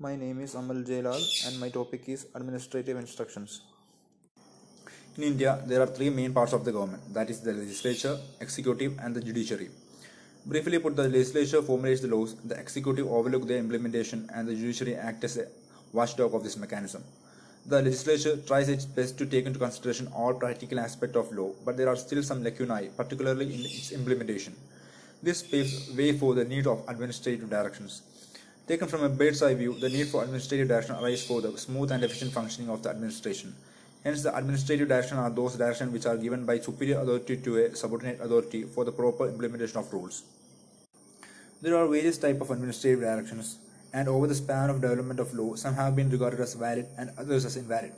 My name is Amal Jailal and my topic is administrative instructions. In India, there are three main parts of the government that is, the legislature, executive, and the judiciary. Briefly put, the legislature formulates the laws, the executive overlook their implementation, and the judiciary act as a watchdog of this mechanism. The legislature tries its best to take into consideration all practical aspects of law, but there are still some lacunae, particularly in its implementation. This paves way for the need of administrative directions. Taken from a bird's eye view, the need for administrative direction arises for the smooth and efficient functioning of the administration. Hence, the administrative direction are those directions which are given by superior authority to a subordinate authority for the proper implementation of rules. There are various types of administrative directions, and over the span of development of law, some have been regarded as valid and others as invalid.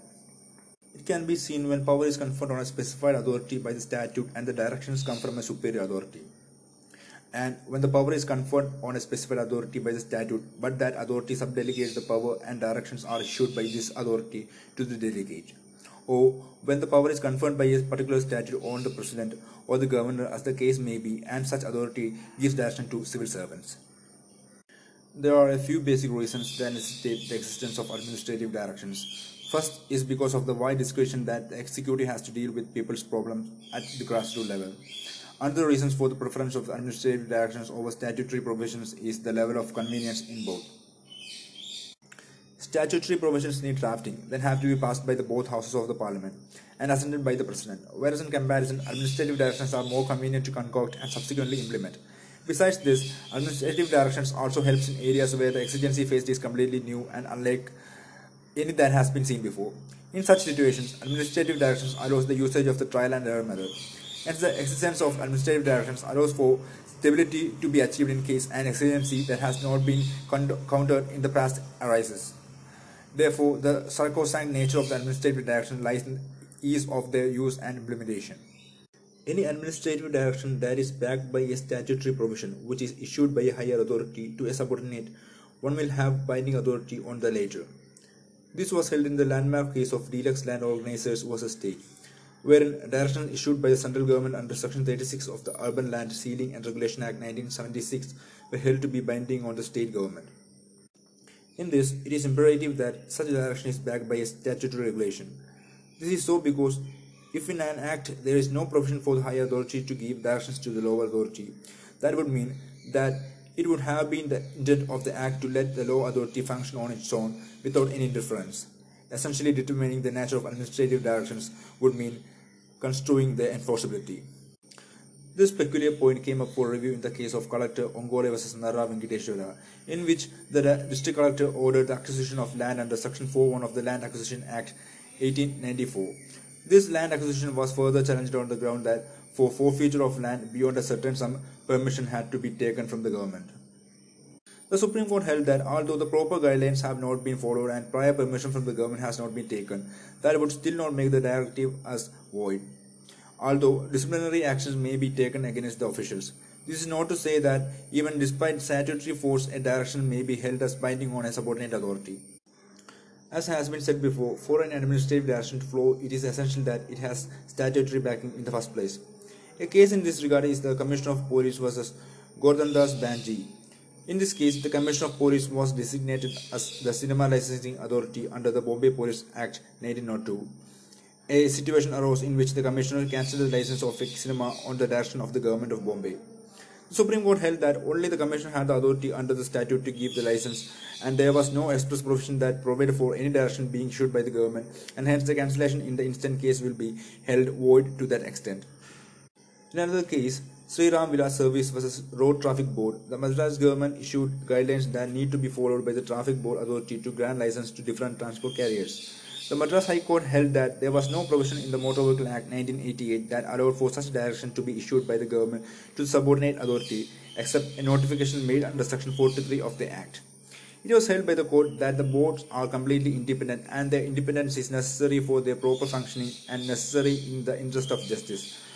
It can be seen when power is conferred on a specified authority by the statute and the directions come from a superior authority. And when the power is conferred on a specified authority by the statute, but that authority subdelegates the power and directions are issued by this authority to the delegate. Or when the power is conferred by a particular statute on the president or the governor, as the case may be, and such authority gives direction to civil servants. There are a few basic reasons that necessitate the existence of administrative directions. First is because of the wide discretion that the executive has to deal with people's problems at the grassroots level. Another reasons for the preference of administrative directions over statutory provisions is the level of convenience in both. Statutory provisions need drafting, then have to be passed by the both houses of the parliament and assented by the president, whereas in comparison, administrative directions are more convenient to concoct and subsequently implement. Besides this, administrative directions also helps in areas where the exigency faced is completely new and unlike any that has been seen before. In such situations, administrative directions allows the usage of the trial and error method. Hence, the existence of administrative directions allows for stability to be achieved in case an exigency that has not been countered in the past arises. Therefore, the sacrosanct nature of the administrative direction lies in ease of their use and implementation. Any administrative direction that is backed by a statutory provision which is issued by a higher authority to a subordinate, one will have binding authority on the latter. This was held in the landmark case of Deluxe Land Organizers vs. State, wherein directions issued by the central government under Section 36 of the Urban Land Ceiling and Regulation Act 1976 were held to be binding on the state government. In this, it is imperative that such a direction is backed by a statutory regulation. This is so because if in an act there is no provision for the higher authority to give directions to the lower authority, that would mean that it would have been the intent of the act to let the lower authority function on its own without any interference. Essentially determining the nature of administrative directions would mean construing their enforceability. This peculiar point came up for review in the case of Collector Ongole vs. Narra Venkateshwara, in which the district collector ordered the acquisition of land under Section 4.1 of the Land Acquisition Act 1894. This land acquisition was further challenged on the ground that for forfeiture of land beyond a certain sum, permission had to be taken from the government. The Supreme Court held that although the proper guidelines have not been followed and prior permission from the government has not been taken, that would still not make the directive as void. Although disciplinary actions may be taken against the officials, this is not to say that even despite statutory force, a direction may be held as binding on a subordinate authority. As has been said before, for an administrative direction to flow, it is essential that it has statutory backing in the first place. A case in this regard is the Commissioner of Police versus Gordhandas Bhanji. In this case, the Commissioner of Police was designated as the cinema licensing authority under the Bombay Police Act 1902. A situation arose in which the Commissioner cancelled the license of a cinema on the direction of the government of Bombay. The Supreme Court held that only the Commissioner had the authority under the statute to give the license, and there was no express provision that provided for any direction being issued by the government, and hence the cancellation in the instant case will be held void to that extent. In another case, Sri Ram Vilas Service versus Road Traffic Board, the Madras government issued guidelines that need to be followed by the Traffic Board Authority to grant license to different transport carriers. The Madras High Court held that there was no provision in the Motor Vehicle Act 1988 that allowed for such direction to be issued by the government to subordinate authority except a notification made under Section 43 of the Act. It was held by the court that the boards are completely independent and their independence is necessary for their proper functioning and necessary in the interest of justice.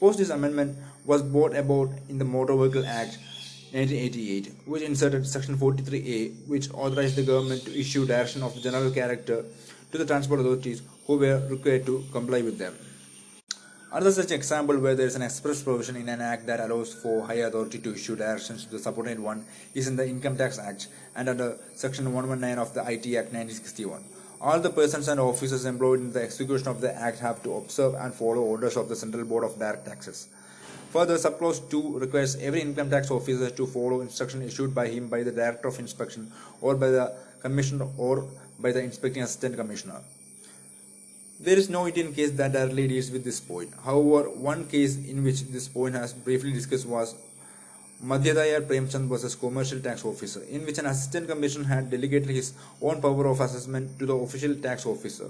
Post this amendment was brought about in the Motor Vehicle Act 1988, which inserted Section 43A, which authorized the government to issue direction of general character to the transport authorities who were required to comply with them. Another such example where there is an express provision in an act that allows for higher authority to issue directions to the subordinate one is in the Income Tax Act and under Section 119 of the IT Act 1961. All the persons and officers employed in the execution of the Act have to observe and follow orders of the Central Board of Direct Taxes. Further, subclause 2 requires every income tax officer to follow instructions issued by him by the Director of Inspection or by the Commissioner or by the Inspecting Assistant Commissioner. There is no Indian case that directly deals with this point. However, one case in which this point has briefly discussed was Madhyadaya Premchand versus Commercial Tax Officer, in which an assistant commissioner had delegated his own power of assessment to the official tax officer.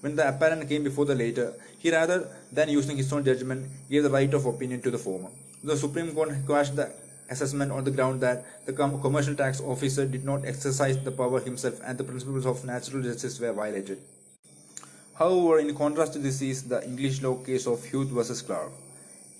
When the appellant came before the latter, he rather than using his own judgment gave the right of opinion to the former. The Supreme Court quashed the assessment on the ground that the commercial tax officer did not exercise the power himself and the principles of natural justice were violated. However, in contrast to this is the English law case of Hughes versus Clark,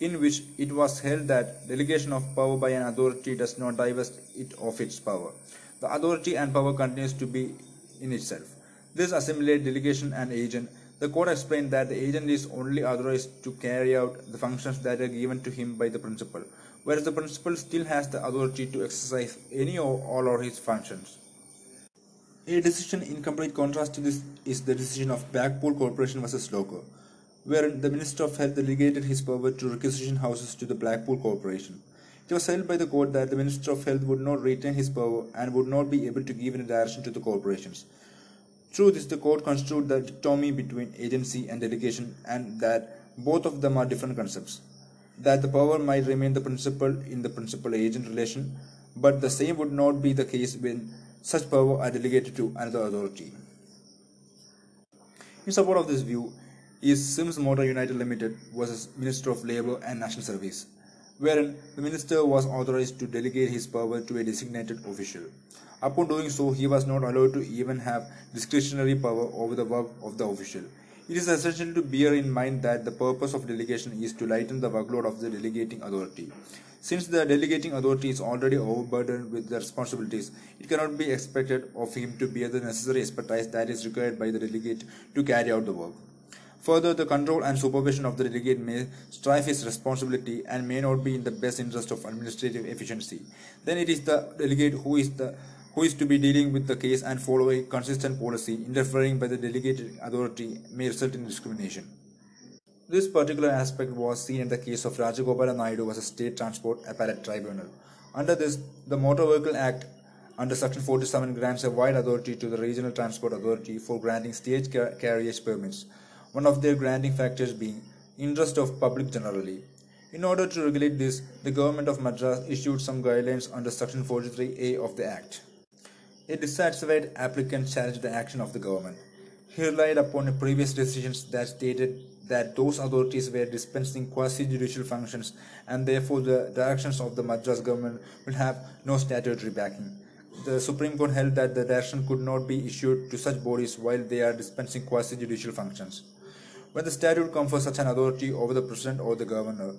in which it was held that delegation of power by an authority does not divest it of its power. The authority and power continues to be in itself. This assimilates delegation and agent. The court explained that the agent is only authorized to carry out the functions that are given to him by the principal, whereas the principal still has the authority to exercise any or all of his functions. A decision in complete contrast to this is the decision of Blackpool Corporation versus Locker, wherein the Minister of Health delegated his power to requisition houses to the Blackpool Corporation. It was held by the court that the Minister of Health would not retain his power and would not be able to give any direction to the corporations. Through this, the court construed the dichotomy between agency and delegation and that both of them are different concepts. That the power might remain the principal in the principal-agent relation, but the same would not be the case when such power are delegated to another authority. In support of this view is Simms Motor Units Limited versus Minister of Labour and National Service, wherein the minister was authorized to delegate his power to a designated official. Upon doing so, he was not allowed to even have discretionary power over the work of the official. It is essential to bear in mind that the purpose of delegation is to lighten the workload of the delegating authority. Since the delegating authority is already overburdened with the responsibilities, it cannot be expected of him to bear the necessary expertise that is required by the delegate to carry out the work. Further, the control and supervision of the delegate may strive his responsibility and may not be in the best interest of administrative efficiency. Then it is the delegate who is the who is to be dealing with the case and follow a consistent policy. Interfering by the delegated authority may result in discrimination. This particular aspect was seen in the case of Rajagopala Naidu as a State Transport Appellate Tribunal. Under this, the Motor Vehicle Act under Section 47 grants a wide authority to the Regional Transport Authority for granting stage car carriage permits, one of their granting factors being interest of public generally. In order to regulate this, the government of Madras issued some guidelines under Section 43A of the Act. A dissatisfied applicant challenged the action of the government. He relied upon previous decisions that stated that those authorities were dispensing quasi-judicial functions and therefore the directions of the Madras government will have no statutory backing. The Supreme Court held that the direction could not be issued to such bodies while they are dispensing quasi-judicial functions. When the statute confers such an authority over the president or the governor,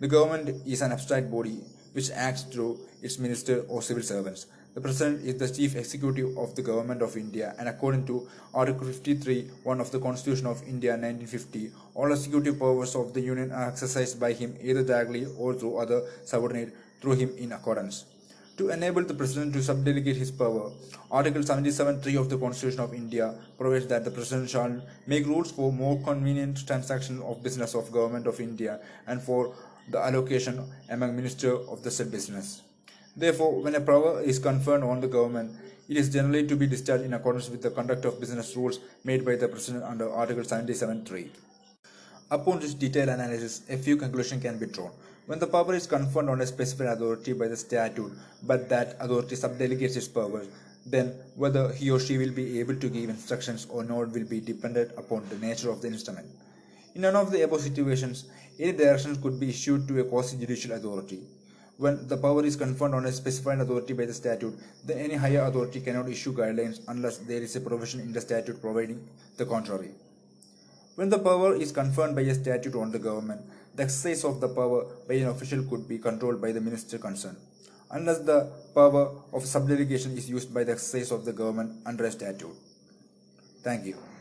the government is an abstract body which acts through its minister or civil servants. The President is the Chief Executive of the Government of India and according to Article 53 1 of the Constitution of India 1950, all executive powers of the Union are exercised by him either directly or through other subordinate through him in accordance. To enable the President to subdelegate his power, Article 77.3 of the Constitution of India provides that the President shall make rules for more convenient transaction of business of Government of India and for the allocation among ministers of the said business. Therefore, when a power is conferred on the government, it is generally to be discharged in accordance with the conduct of business rules made by the President under Article 77.3. Upon this detailed analysis, a few conclusions can be drawn. When the power is conferred on a specific authority by the statute, but that authority subdelegates its powers, then whether he or she will be able to give instructions or not will be dependent upon the nature of the instrument. In none of the above situations, any directions could be issued to a quasi-judicial authority. When the power is conferred on a specified authority by the statute, then any higher authority cannot issue guidelines unless there is a provision in the statute providing the contrary. When the power is conferred by a statute on the government, the exercise of the power by an official could be controlled by the minister concerned, unless the power of subdelegation is used by the exercise of the government under a statute. Thank you.